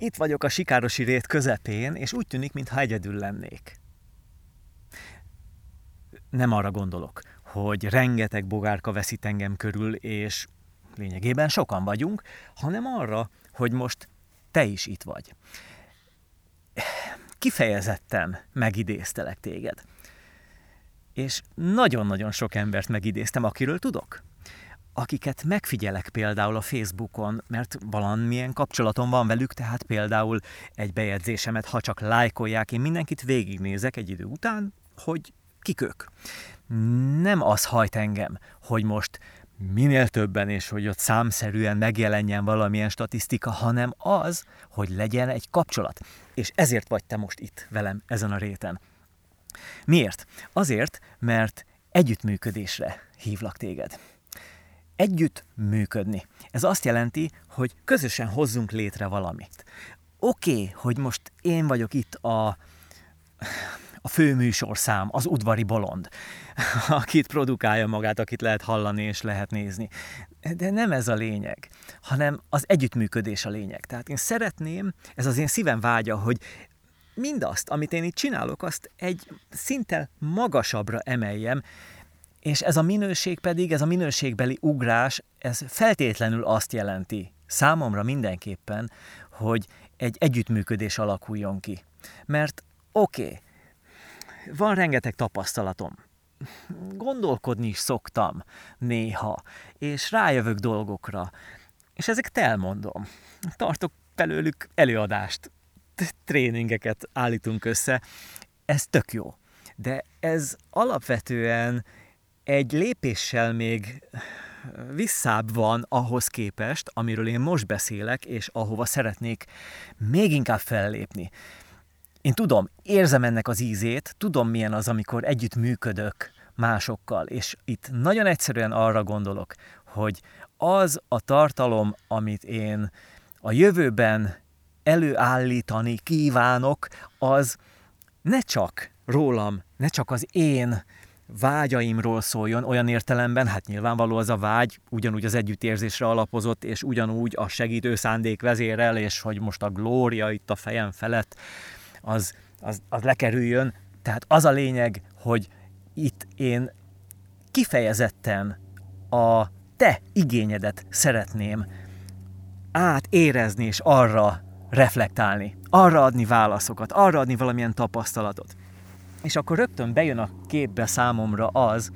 Itt vagyok a Sikárosi rét közepén, és úgy tűnik, mintha egyedül lennék. Nem arra gondolok, hogy rengeteg bogárka veszít engem körül, és lényegében sokan vagyunk, hanem arra, hogy most te is itt vagy. Kifejezetten megidéztelek téged. És nagyon-nagyon sok embert megidéztem, akiről tudok akiket megfigyelek például a Facebookon, mert valamilyen kapcsolatom van velük, tehát például egy bejegyzésemet, ha csak lájkolják, én mindenkit végignézek egy idő után, hogy kik ők. Nem az hajt engem, hogy most minél többen, és hogy ott számszerűen megjelenjen valamilyen statisztika, hanem az, hogy legyen egy kapcsolat. És ezért vagy te most itt velem ezen a réten. Miért? Azért, mert együttműködésre hívlak téged együtt működni. Ez azt jelenti, hogy közösen hozzunk létre valamit. Oké, okay, hogy most én vagyok itt a, a főműsorszám, az udvari bolond, akit produkálja magát, akit lehet hallani és lehet nézni. De nem ez a lényeg, hanem az együttműködés a lényeg. Tehát én szeretném, ez az én szívem vágya, hogy mindazt, amit én itt csinálok, azt egy szinttel magasabbra emeljem, és ez a minőség pedig, ez a minőségbeli ugrás, ez feltétlenül azt jelenti, számomra mindenképpen, hogy egy együttműködés alakuljon ki. Mert oké, okay, van rengeteg tapasztalatom, gondolkodni is szoktam néha, és rájövök dolgokra, és ezeket elmondom. Tartok belőlük előadást, tréningeket állítunk össze, ez tök jó. De ez alapvetően egy lépéssel még visszább van ahhoz képest, amiről én most beszélek, és ahova szeretnék még inkább fellépni. Én tudom, érzem ennek az ízét, tudom milyen az, amikor együtt működök másokkal, és itt nagyon egyszerűen arra gondolok, hogy az a tartalom, amit én a jövőben előállítani kívánok, az ne csak rólam, ne csak az én vágyaimról szóljon olyan értelemben, hát nyilvánvaló az a vágy, ugyanúgy az együttérzésre alapozott, és ugyanúgy a segítő szándék vezérel, és hogy most a glória itt a fejem felett, az, az, az lekerüljön. Tehát az a lényeg, hogy itt én kifejezetten a te igényedet szeretném átérezni és arra reflektálni, arra adni válaszokat, arra adni valamilyen tapasztalatot. És akkor rögtön bejön a képbe számomra az,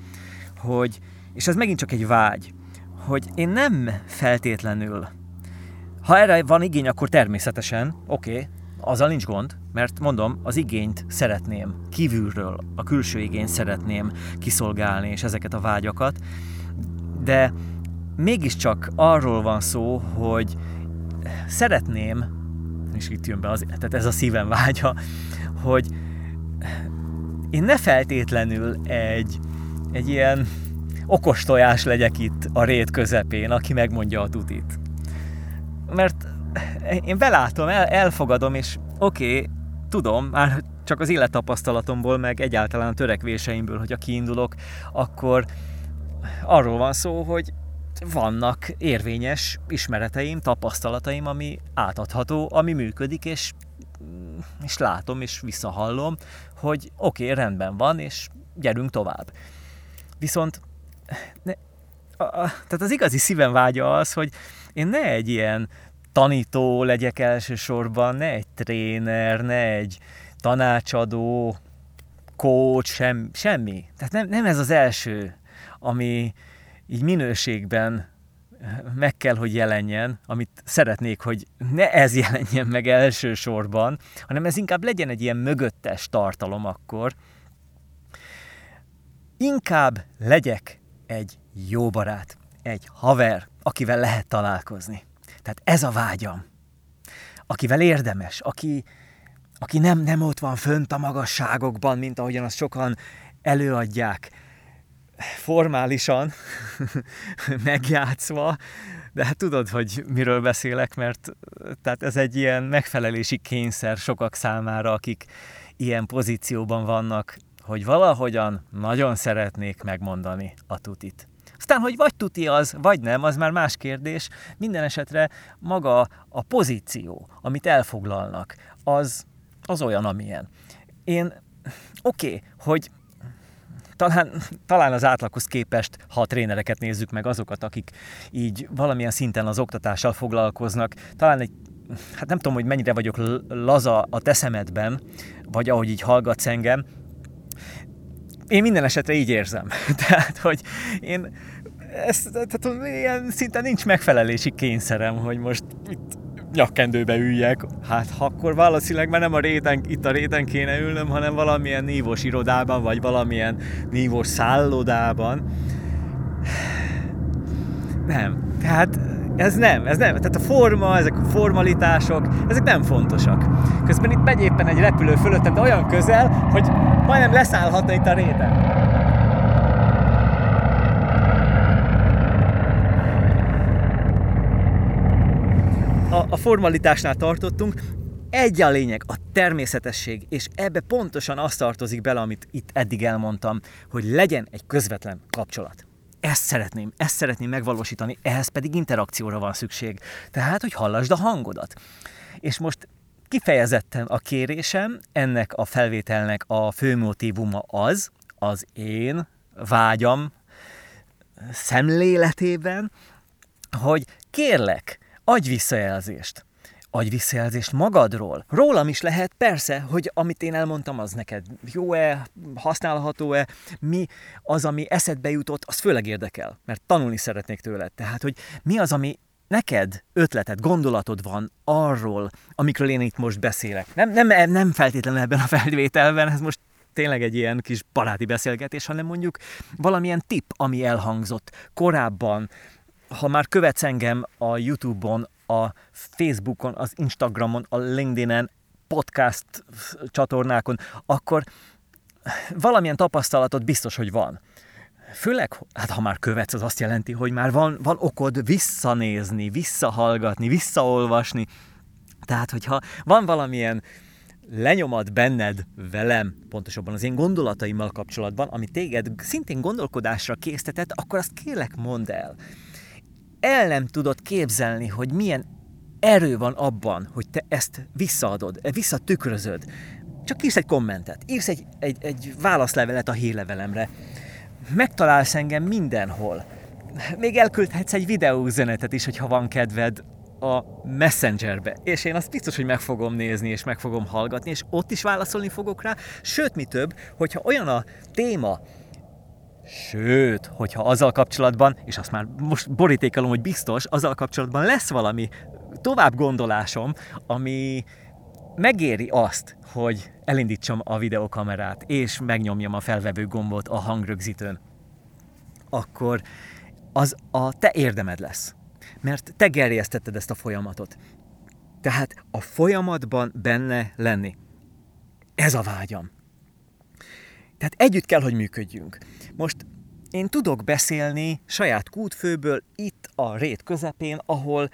hogy, és ez megint csak egy vágy, hogy én nem feltétlenül, ha erre van igény, akkor természetesen, oké, okay, azzal nincs gond, mert mondom, az igényt szeretném kívülről, a külső igényt szeretném kiszolgálni, és ezeket a vágyakat, de mégiscsak arról van szó, hogy szeretném, és itt jön be az, tehát ez a szívem vágya, hogy én ne feltétlenül egy, egy ilyen okos tojás legyek itt a rét közepén, aki megmondja a tutit. Mert én belátom, el, elfogadom, és oké, okay, tudom, már csak az élettapasztalatomból, meg egyáltalán a törekvéseimből, hogy a kiindulok, akkor arról van szó, hogy vannak érvényes ismereteim, tapasztalataim, ami átadható, ami működik, és, és látom, és visszahallom, hogy oké, okay, rendben van, és gyerünk tovább. Viszont ne, a, a, tehát az igazi szívem vágya az, hogy én ne egy ilyen tanító legyek elsősorban, ne egy tréner, ne egy tanácsadó, coach, sem, semmi. Tehát nem, nem ez az első, ami így minőségben meg kell, hogy jelenjen, amit szeretnék, hogy ne ez jelenjen meg elsősorban, hanem ez inkább legyen egy ilyen mögöttes tartalom akkor. Inkább legyek egy jó barát, egy haver, akivel lehet találkozni. Tehát ez a vágyam. Akivel érdemes, aki, aki nem, nem ott van fönt a magasságokban, mint ahogyan azt sokan előadják, formálisan megjátszva, de hát tudod, hogy miről beszélek, mert tehát ez egy ilyen megfelelési kényszer sokak számára, akik ilyen pozícióban vannak, hogy valahogyan nagyon szeretnék megmondani a tutit. Aztán, hogy vagy tuti az, vagy nem, az már más kérdés. Minden esetre maga a pozíció, amit elfoglalnak, az, az olyan, amilyen. Én, oké, okay, hogy talán, talán az átlaghoz képest, ha a trénereket nézzük meg, azokat, akik így valamilyen szinten az oktatással foglalkoznak, talán egy hát nem tudom, hogy mennyire vagyok laza a teszemedben, vagy ahogy így hallgatsz engem, én minden esetre így érzem. tehát, hogy én ez, tehát ilyen szinten nincs megfelelési kényszerem, hogy most itt nyakkendőbe üljek. Hát akkor valószínűleg már nem a réten, itt a réten kéne ülnöm, hanem valamilyen nívós irodában, vagy valamilyen nívós szállodában. Nem. Tehát ez nem, ez nem. Tehát a forma, ezek a formalitások, ezek nem fontosak. Közben itt megy éppen egy repülő fölöttem, de olyan közel, hogy majdnem leszállhatna itt a réten. A, a formalitásnál tartottunk, egy a lényeg, a természetesség, és ebbe pontosan azt tartozik bele, amit itt eddig elmondtam, hogy legyen egy közvetlen kapcsolat ezt szeretném, ezt szeretném megvalósítani, ehhez pedig interakcióra van szükség. Tehát, hogy hallasd a hangodat. És most kifejezetten a kérésem, ennek a felvételnek a fő motivuma az, az én vágyam szemléletében, hogy kérlek, adj visszajelzést adj visszajelzést magadról. Rólam is lehet, persze, hogy amit én elmondtam, az neked jó-e, használható-e, mi az, ami eszedbe jutott, az főleg érdekel, mert tanulni szeretnék tőled. Tehát, hogy mi az, ami neked ötleted, gondolatod van arról, amikről én itt most beszélek. Nem, nem, nem feltétlenül ebben a felvételben, ez most tényleg egy ilyen kis baráti beszélgetés, hanem mondjuk valamilyen tip, ami elhangzott korábban, ha már követsz engem a YouTube-on, a Facebookon, az Instagramon, a LinkedIn-en, podcast csatornákon, akkor valamilyen tapasztalatod biztos, hogy van. Főleg, hát ha már követsz, az azt jelenti, hogy már van, van okod visszanézni, visszahallgatni, visszaolvasni. Tehát, hogyha van valamilyen lenyomat benned velem, pontosabban az én gondolataimmal kapcsolatban, ami téged szintén gondolkodásra késztetett, akkor azt kérlek mondd el el nem tudod képzelni, hogy milyen erő van abban, hogy te ezt visszaadod, visszatükrözöd. Csak írsz egy kommentet, írsz egy, egy, egy válaszlevelet a hírlevelemre. Megtalálsz engem mindenhol. Még elküldhetsz egy videóüzenetet is, hogyha van kedved a Messengerbe, és én azt biztos, hogy meg fogom nézni, és meg fogom hallgatni, és ott is válaszolni fogok rá, sőt, mi több, hogyha olyan a téma, Sőt, hogyha azzal kapcsolatban, és azt már most borítékelom, hogy biztos, azzal kapcsolatban lesz valami tovább gondolásom, ami megéri azt, hogy elindítsam a videokamerát, és megnyomjam a felvevő gombot a hangrögzítőn, akkor az a te érdemed lesz. Mert te gerjesztetted ezt a folyamatot. Tehát a folyamatban benne lenni. Ez a vágyam. Tehát együtt kell, hogy működjünk. Most én tudok beszélni saját kútfőből itt a rét közepén, ahol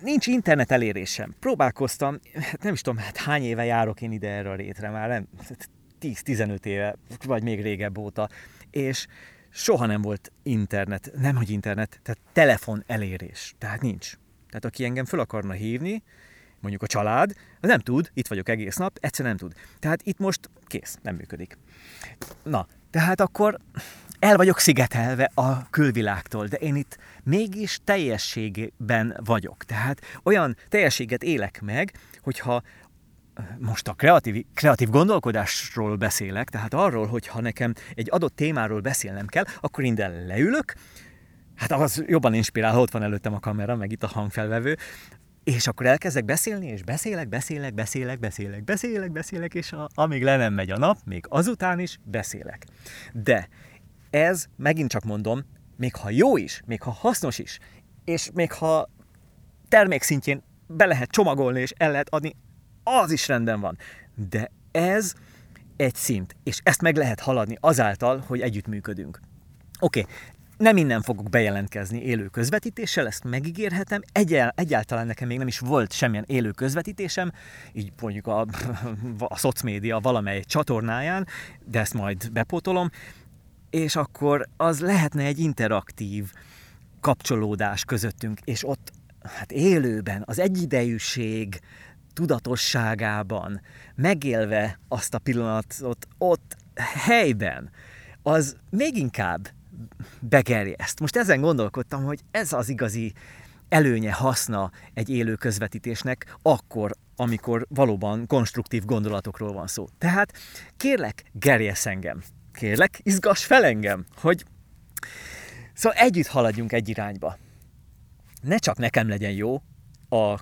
nincs internet elérésem. Próbálkoztam, hát nem is tudom, hát hány éve járok én ide erre a rétre már, nem, 10-15 éve, vagy még régebb óta, és soha nem volt internet, nem hogy internet, tehát telefon elérés, tehát nincs. Tehát aki engem föl akarna hívni, mondjuk a család, az nem tud, itt vagyok egész nap, egyszer nem tud. Tehát itt most kész, nem működik. Na, tehát akkor el vagyok szigetelve a külvilágtól, de én itt mégis teljességben vagyok. Tehát olyan teljességet élek meg, hogyha most a kreatív, kreatív gondolkodásról beszélek, tehát arról, hogyha nekem egy adott témáról beszélnem kell, akkor innen leülök, hát az jobban inspirál, ott van előttem a kamera, meg itt a hangfelvevő, és akkor elkezdek beszélni, és beszélek, beszélek, beszélek, beszélek, beszélek, beszélek, és a, amíg le nem megy a nap, még azután is beszélek. De ez, megint csak mondom, még ha jó is, még ha hasznos is, és még ha termék szintjén be lehet csomagolni és el lehet adni, az is rendben van. De ez egy szint, és ezt meg lehet haladni azáltal, hogy együttműködünk. Oké, okay, nem innen fogok bejelentkezni élő közvetítéssel, ezt megígérhetem. Egyel, egyáltalán nekem még nem is volt semmilyen élő közvetítésem, így mondjuk a, a szocmédia valamely csatornáján, de ezt majd bepótolom. és akkor az lehetne egy interaktív kapcsolódás közöttünk, és ott hát élőben, az egyidejűség tudatosságában, megélve azt a pillanatot ott helyben, az még inkább begerjeszt. Most ezen gondolkodtam, hogy ez az igazi előnye, haszna egy élő közvetítésnek akkor, amikor valóban konstruktív gondolatokról van szó. Tehát kérlek, gerjesz engem. Kérlek, izgass fel engem, hogy szóval együtt haladjunk egy irányba. Ne csak nekem legyen jó a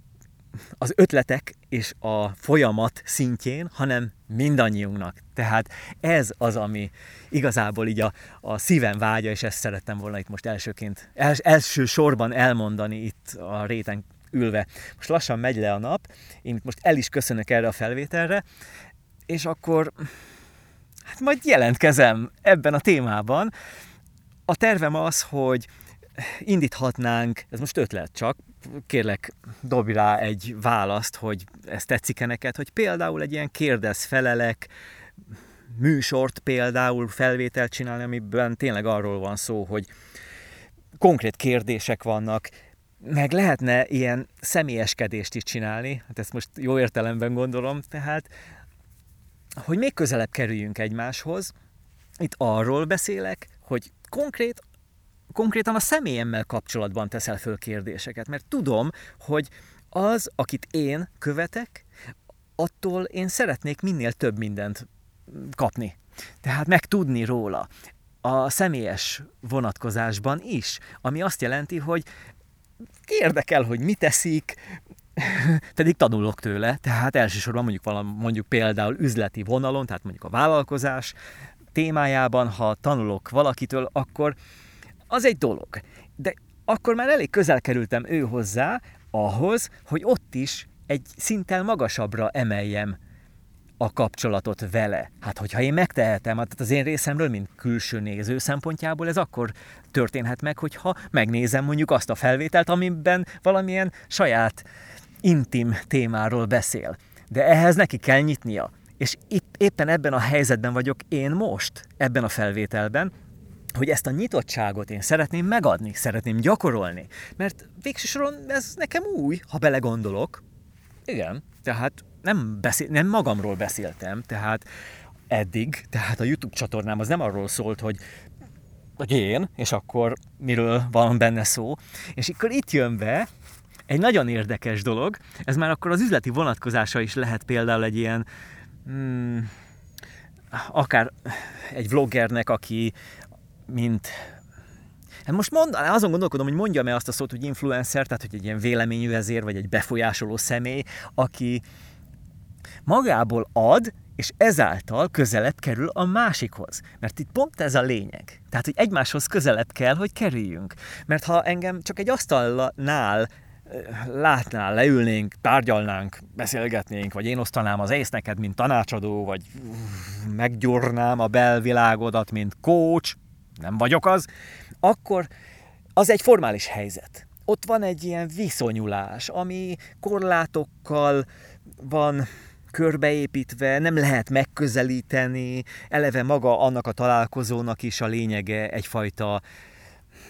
az ötletek és a folyamat szintjén, hanem mindannyiunknak. Tehát ez az, ami igazából így a, a szívem vágya, és ezt szerettem volna itt most elsőként, els, első sorban elmondani itt a réten ülve. Most lassan megy le a nap, én most el is köszönök erre a felvételre, és akkor hát majd jelentkezem ebben a témában. A tervem az, hogy indíthatnánk, ez most ötlet csak, kérlek, dobj rá egy választ, hogy ez tetszik-e neked, hogy például egy ilyen kérdez-felelek műsort például felvételt csinálni, amiben tényleg arról van szó, hogy konkrét kérdések vannak, meg lehetne ilyen személyeskedést is csinálni, hát ezt most jó értelemben gondolom, tehát hogy még közelebb kerüljünk egymáshoz, itt arról beszélek, hogy konkrét konkrétan a személyemmel kapcsolatban teszel föl kérdéseket, mert tudom, hogy az, akit én követek, attól én szeretnék minél több mindent kapni. Tehát megtudni róla. A személyes vonatkozásban is, ami azt jelenti, hogy érdekel, hogy mit teszik, pedig tanulok tőle, tehát elsősorban mondjuk, valam, mondjuk például üzleti vonalon, tehát mondjuk a vállalkozás témájában, ha tanulok valakitől, akkor az egy dolog. De akkor már elég közel kerültem ő hozzá, ahhoz, hogy ott is egy szinttel magasabbra emeljem a kapcsolatot vele. Hát, hogyha én megtehetem, hát az én részemről, mint külső néző szempontjából, ez akkor történhet meg, hogyha megnézem mondjuk azt a felvételt, amiben valamilyen saját intim témáról beszél. De ehhez neki kell nyitnia. És éppen ebben a helyzetben vagyok én most, ebben a felvételben, hogy ezt a nyitottságot én szeretném megadni, szeretném gyakorolni. Mert végső soron ez nekem új, ha belegondolok. Igen, tehát nem, beszél, nem magamról beszéltem, tehát eddig, tehát a YouTube csatornám az nem arról szólt, hogy hogy én, és akkor miről van benne szó. És akkor itt jön be egy nagyon érdekes dolog, ez már akkor az üzleti vonatkozása is lehet például egy ilyen, hmm, akár egy vloggernek, aki mint Hát most mond, azon gondolkodom, hogy mondjam-e azt a szót, hogy influencer, tehát hogy egy ilyen véleményű vezér, vagy egy befolyásoló személy, aki magából ad, és ezáltal közelebb kerül a másikhoz. Mert itt pont ez a lényeg. Tehát, hogy egymáshoz közelebb kell, hogy kerüljünk. Mert ha engem csak egy asztalnál látnál, leülnénk, tárgyalnánk, beszélgetnénk, vagy én osztanám az ész neked, mint tanácsadó, vagy meggyúrnám a belvilágodat, mint coach, nem vagyok az, akkor az egy formális helyzet. Ott van egy ilyen viszonyulás, ami korlátokkal van körbeépítve, nem lehet megközelíteni, eleve maga annak a találkozónak is a lényege egyfajta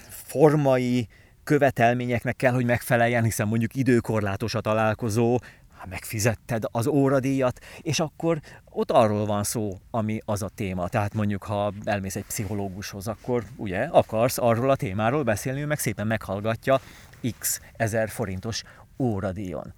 formai követelményeknek kell, hogy megfeleljen, hiszen mondjuk időkorlátos a találkozó, megfizetted az óradíjat, és akkor ott arról van szó, ami az a téma. Tehát mondjuk, ha elmész egy pszichológushoz, akkor ugye akarsz arról a témáról beszélni, meg szépen meghallgatja x ezer forintos óradíjon.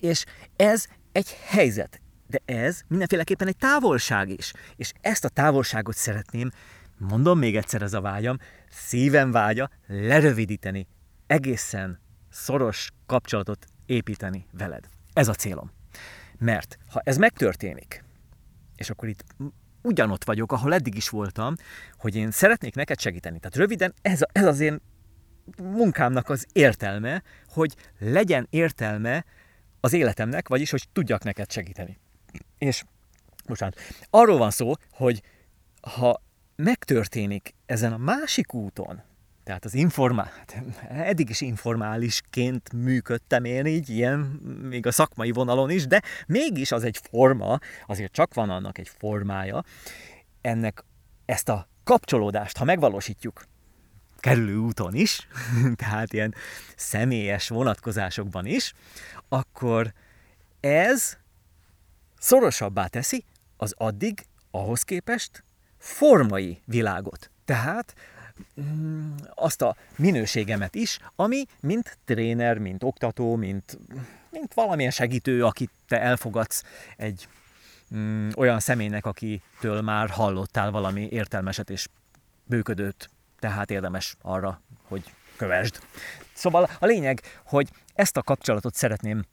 És ez egy helyzet, de ez mindenféleképpen egy távolság is. És ezt a távolságot szeretném, mondom még egyszer ez a vágyam, szívem vágya lerövidíteni, egészen szoros kapcsolatot építeni veled. Ez a célom. Mert ha ez megtörténik, és akkor itt ugyanott vagyok, ahol eddig is voltam, hogy én szeretnék neked segíteni. Tehát röviden ez, a, ez az én munkámnak az értelme, hogy legyen értelme az életemnek, vagyis, hogy tudjak neked segíteni. És bocsánat, arról van szó, hogy ha megtörténik ezen a másik úton, tehát az informál, hát eddig is informálisként működtem én így, ilyen, még a szakmai vonalon is, de mégis az egy forma, azért csak van annak egy formája, ennek ezt a kapcsolódást, ha megvalósítjuk, kerülő úton is, tehát ilyen személyes vonatkozásokban is, akkor ez szorosabbá teszi az addig ahhoz képest formai világot. Tehát azt a minőségemet is, ami mint tréner, mint oktató, mint, mint valamilyen segítő, akit te elfogadsz egy mm, olyan személynek, akitől már hallottál valami értelmeset és bőködőt, tehát érdemes arra, hogy kövesd. Szóval a lényeg, hogy ezt a kapcsolatot szeretném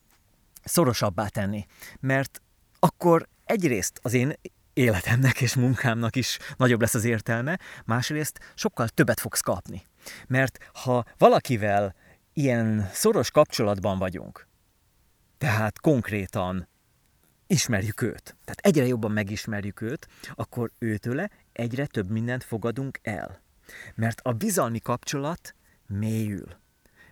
szorosabbá tenni, mert akkor egyrészt az én életemnek és munkámnak is nagyobb lesz az értelme, másrészt sokkal többet fogsz kapni. Mert ha valakivel ilyen szoros kapcsolatban vagyunk, tehát konkrétan ismerjük őt, tehát egyre jobban megismerjük őt, akkor őtőle egyre több mindent fogadunk el. Mert a bizalmi kapcsolat mélyül.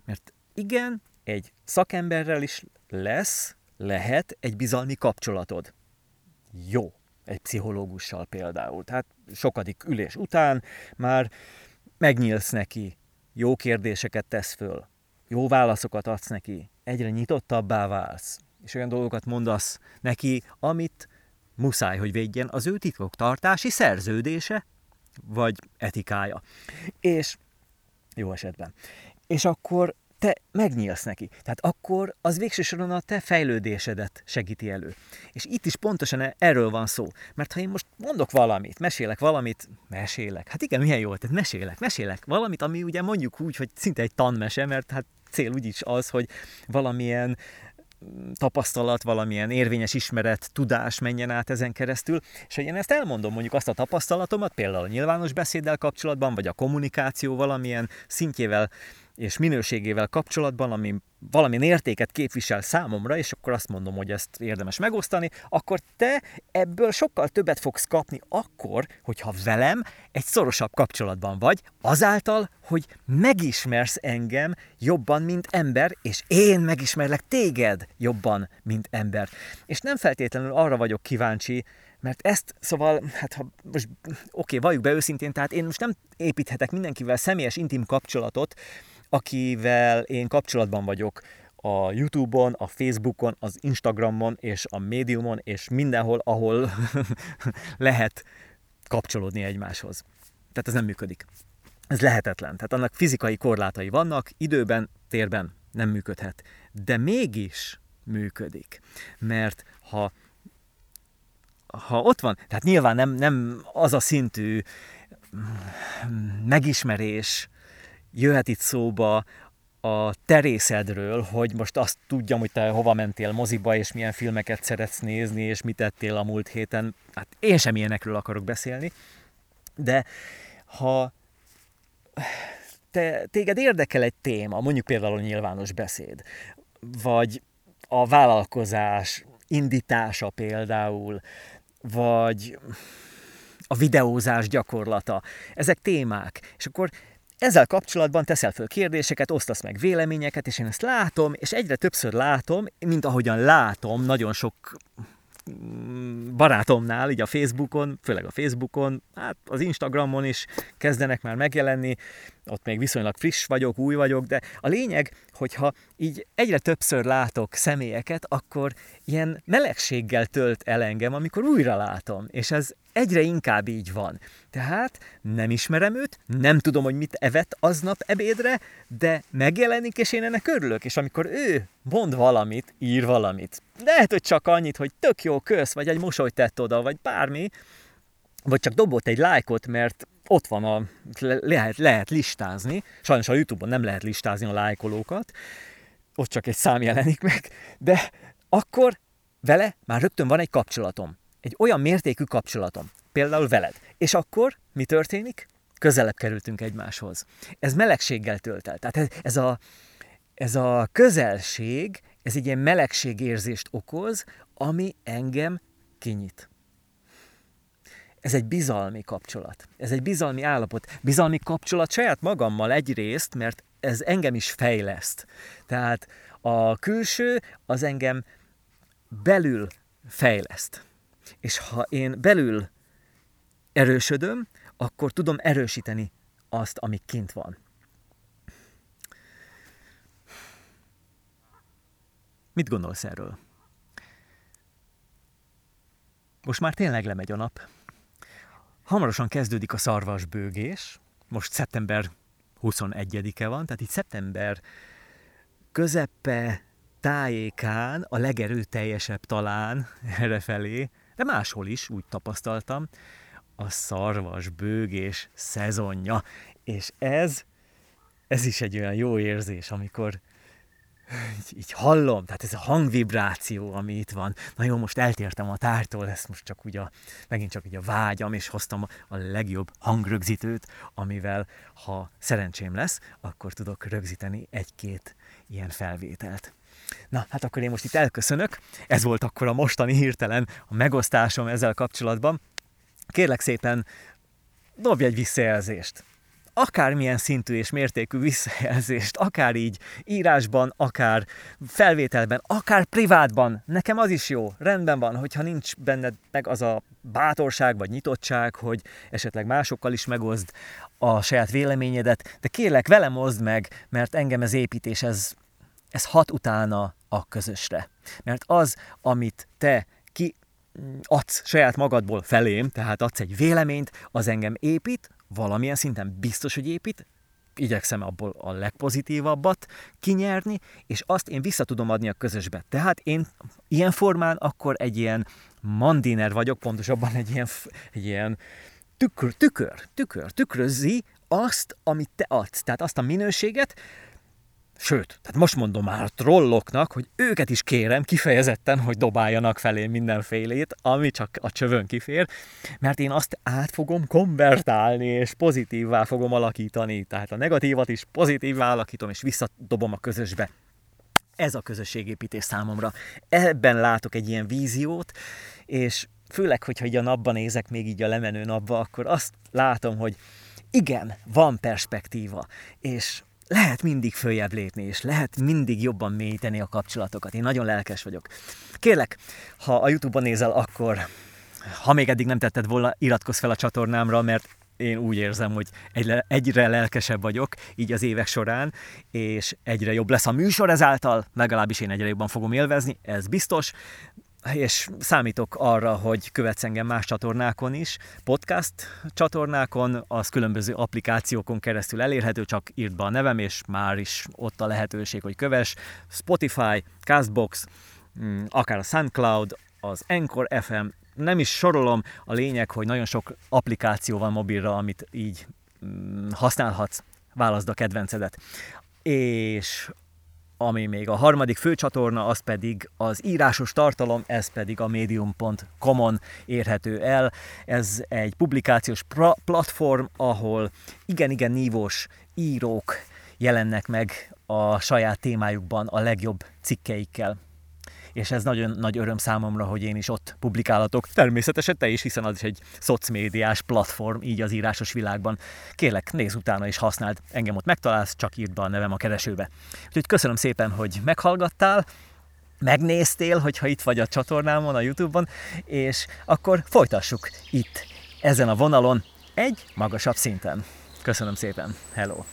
Mert igen, egy szakemberrel is lesz, lehet egy bizalmi kapcsolatod. Jó, egy pszichológussal például. Tehát sokadik ülés után már megnyílsz neki, jó kérdéseket tesz föl, jó válaszokat adsz neki, egyre nyitottabbá válsz, és olyan dolgokat mondasz neki, amit muszáj, hogy védjen az ő titoktartási szerződése, vagy etikája. És jó esetben. És akkor te megnyílsz neki. Tehát akkor az végső soron a te fejlődésedet segíti elő. És itt is pontosan e- erről van szó. Mert ha én most mondok valamit, mesélek valamit, mesélek. Hát igen, milyen jó, tehát mesélek, mesélek valamit, ami ugye mondjuk úgy, hogy szinte egy tanmese, mert hát cél úgyis az, hogy valamilyen tapasztalat, valamilyen érvényes ismeret, tudás menjen át ezen keresztül, és hogy én ezt elmondom mondjuk azt a tapasztalatomat, például a nyilvános beszéddel kapcsolatban, vagy a kommunikáció valamilyen szintjével és minőségével kapcsolatban, ami valamilyen értéket képvisel számomra, és akkor azt mondom, hogy ezt érdemes megosztani, akkor te ebből sokkal többet fogsz kapni akkor, hogyha velem egy szorosabb kapcsolatban vagy, azáltal, hogy megismersz engem jobban, mint ember, és én megismerlek téged jobban, mint ember. És nem feltétlenül arra vagyok kíváncsi, mert ezt, szóval, hát ha most, oké, okay, valljuk be őszintén, tehát én most nem építhetek mindenkivel személyes, intim kapcsolatot, akivel én kapcsolatban vagyok a YouTube-on, a Facebookon, az Instagramon és a Mediumon, és mindenhol, ahol lehet kapcsolódni egymáshoz. Tehát ez nem működik. Ez lehetetlen. Tehát annak fizikai korlátai vannak, időben, térben nem működhet. De mégis működik. Mert ha ha ott van, tehát nyilván nem, nem az a szintű megismerés, jöhet itt szóba a terészedről, hogy most azt tudjam, hogy te hova mentél moziba, és milyen filmeket szeretsz nézni, és mit tettél a múlt héten. Hát én sem ilyenekről akarok beszélni, de ha te, téged érdekel egy téma, mondjuk például a nyilvános beszéd, vagy a vállalkozás indítása például, vagy a videózás gyakorlata. Ezek témák. És akkor ezzel kapcsolatban teszel föl kérdéseket, osztasz meg véleményeket, és én ezt látom, és egyre többször látom, mint ahogyan látom nagyon sok mm, barátomnál, így a Facebookon, főleg a Facebookon, hát az Instagramon is kezdenek már megjelenni, ott még viszonylag friss vagyok, új vagyok, de a lényeg, hogyha így egyre többször látok személyeket, akkor ilyen melegséggel tölt el engem, amikor újra látom, és ez egyre inkább így van. Tehát nem ismerem őt, nem tudom, hogy mit evett aznap ebédre, de megjelenik, és én ennek örülök. És amikor ő mond valamit, ír valamit, lehet, hogy csak annyit, hogy tök jó, kösz, vagy egy mosolyt tett oda, vagy bármi, vagy csak dobott egy lájkot, mert ott van a, lehet, lehet listázni, sajnos a Youtube-on nem lehet listázni a lájkolókat, ott csak egy szám jelenik meg, de akkor vele már rögtön van egy kapcsolatom egy olyan mértékű kapcsolatom, például veled. És akkor mi történik? Közelebb kerültünk egymáshoz. Ez melegséggel tölt el. Tehát ez, a, ez a közelség, ez egy ilyen melegségérzést okoz, ami engem kinyit. Ez egy bizalmi kapcsolat. Ez egy bizalmi állapot. Bizalmi kapcsolat saját magammal egyrészt, mert ez engem is fejleszt. Tehát a külső az engem belül fejleszt. És ha én belül erősödöm, akkor tudom erősíteni azt, ami kint van. Mit gondolsz erről? Most már tényleg lemegy a nap. Hamarosan kezdődik a szarvasbőgés. Most szeptember 21-e van, tehát itt szeptember közepe tájékán a legerőteljesebb talán errefelé, de máshol is úgy tapasztaltam, a szarvas bőgés szezonja. És ez, ez is egy olyan jó érzés, amikor így, így hallom, tehát ez a hangvibráció, ami itt van. Na jó, most eltértem a tártól, ez most csak úgy a, megint csak így a vágyam, és hoztam a legjobb hangrögzítőt, amivel, ha szerencsém lesz, akkor tudok rögzíteni egy-két ilyen felvételt. Na, hát akkor én most itt elköszönök. Ez volt akkor a mostani hirtelen a megosztásom ezzel kapcsolatban. Kérlek szépen, dobj egy visszajelzést akármilyen szintű és mértékű visszajelzést, akár így írásban, akár felvételben, akár privátban, nekem az is jó, rendben van, hogyha nincs benned meg az a bátorság vagy nyitottság, hogy esetleg másokkal is megozd a saját véleményedet, de kérlek, velem oszd meg, mert engem ez építés, ez, ez hat utána a közösre. Mert az, amit te ki adsz saját magadból felém, tehát adsz egy véleményt, az engem épít, valamilyen szinten biztos, hogy épít, igyekszem abból a legpozitívabbat kinyerni, és azt én vissza tudom adni a közösbe. Tehát én ilyen formán akkor egy ilyen mandiner vagyok, pontosabban egy ilyen, egy ilyen tükör, tükör, tükör, tükrözi azt, amit te adsz. Tehát azt a minőséget, Sőt, tehát most mondom már a trolloknak, hogy őket is kérem kifejezetten, hogy dobáljanak felé mindenfélét, ami csak a csövön kifér, mert én azt át fogom konvertálni, és pozitívvá fogom alakítani. Tehát a negatívat is pozitívvá alakítom, és visszadobom a közösbe. Ez a közösségépítés számomra. Ebben látok egy ilyen víziót, és főleg, hogyha így a napban nézek, még így a lemenő napba, akkor azt látom, hogy igen, van perspektíva, és lehet mindig följebb lépni, és lehet mindig jobban mélyíteni a kapcsolatokat. Én nagyon lelkes vagyok. Kérlek, ha a Youtube-on nézel, akkor ha még eddig nem tetted volna, iratkozz fel a csatornámra, mert én úgy érzem, hogy egyre, egyre lelkesebb vagyok így az évek során, és egyre jobb lesz a műsor ezáltal, legalábbis én egyre jobban fogom élvezni, ez biztos, és számítok arra, hogy követsz engem más csatornákon is, podcast csatornákon, az különböző applikációkon keresztül elérhető, csak írd be a nevem, és már is ott a lehetőség, hogy kövess. Spotify, Castbox, mm, akár a SoundCloud, az Anchor FM, nem is sorolom, a lényeg, hogy nagyon sok applikáció van mobilra, amit így mm, használhatsz, válaszd a kedvencedet. És ami még a harmadik főcsatorna, az pedig az írásos tartalom, ez pedig a medium.com-on érhető el. Ez egy publikációs platform, ahol igen-igen nívós írók jelennek meg a saját témájukban a legjobb cikkeikkel és ez nagyon nagy öröm számomra, hogy én is ott publikálatok. Természetesen te is, hiszen az is egy szocmédiás platform, így az írásos világban. Kérlek, nézz utána és használd. Engem ott megtalálsz, csak írd be a nevem a keresőbe. Úgyhogy köszönöm szépen, hogy meghallgattál, megnéztél, hogyha itt vagy a csatornámon, a Youtube-on, és akkor folytassuk itt, ezen a vonalon, egy magasabb szinten. Köszönöm szépen. Hello!